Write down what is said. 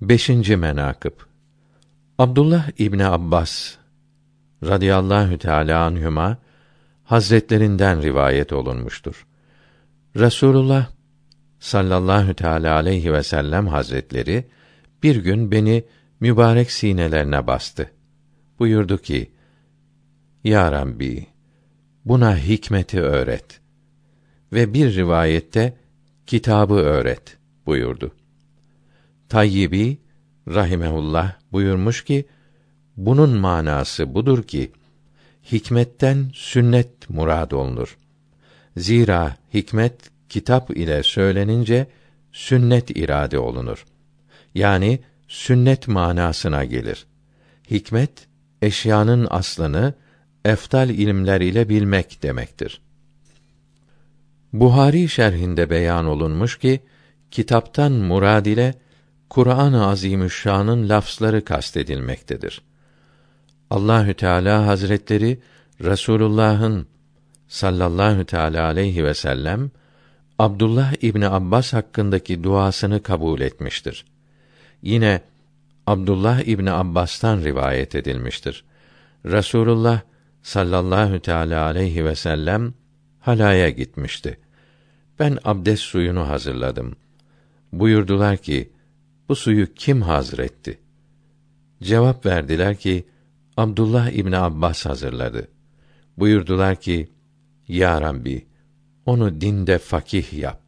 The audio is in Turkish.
5. menakıb Abdullah İbni Abbas radıyallahu teâlâ anhüma hazretlerinden rivayet olunmuştur. Resulullah sallallahu teâlâ aleyhi ve sellem hazretleri bir gün beni mübarek sinelerine bastı. Buyurdu ki: Ya Rabbi, buna hikmeti öğret ve bir rivayette kitabı öğret buyurdu. Tayyibi rahimehullah buyurmuş ki bunun manası budur ki hikmetten sünnet murad olunur. Zira hikmet kitap ile söylenince sünnet irade olunur. Yani sünnet manasına gelir. Hikmet eşyanın aslını eftal ilimler ile bilmek demektir. Buhari şerhinde beyan olunmuş ki kitaptan murad ile Kur'an-ı Azimüşşan'ın lafzları kastedilmektedir. Allahü Teala Hazretleri Resulullah'ın sallallahu teala aleyhi ve sellem Abdullah İbni Abbas hakkındaki duasını kabul etmiştir. Yine Abdullah İbni Abbas'tan rivayet edilmiştir. Resulullah sallallahu teala aleyhi ve sellem halaya gitmişti. Ben abdest suyunu hazırladım. Buyurdular ki, bu suyu kim hazretti? Cevap verdiler ki, Abdullah İbni Abbas hazırladı. Buyurdular ki, Ya Rabbi, onu dinde fakih yap.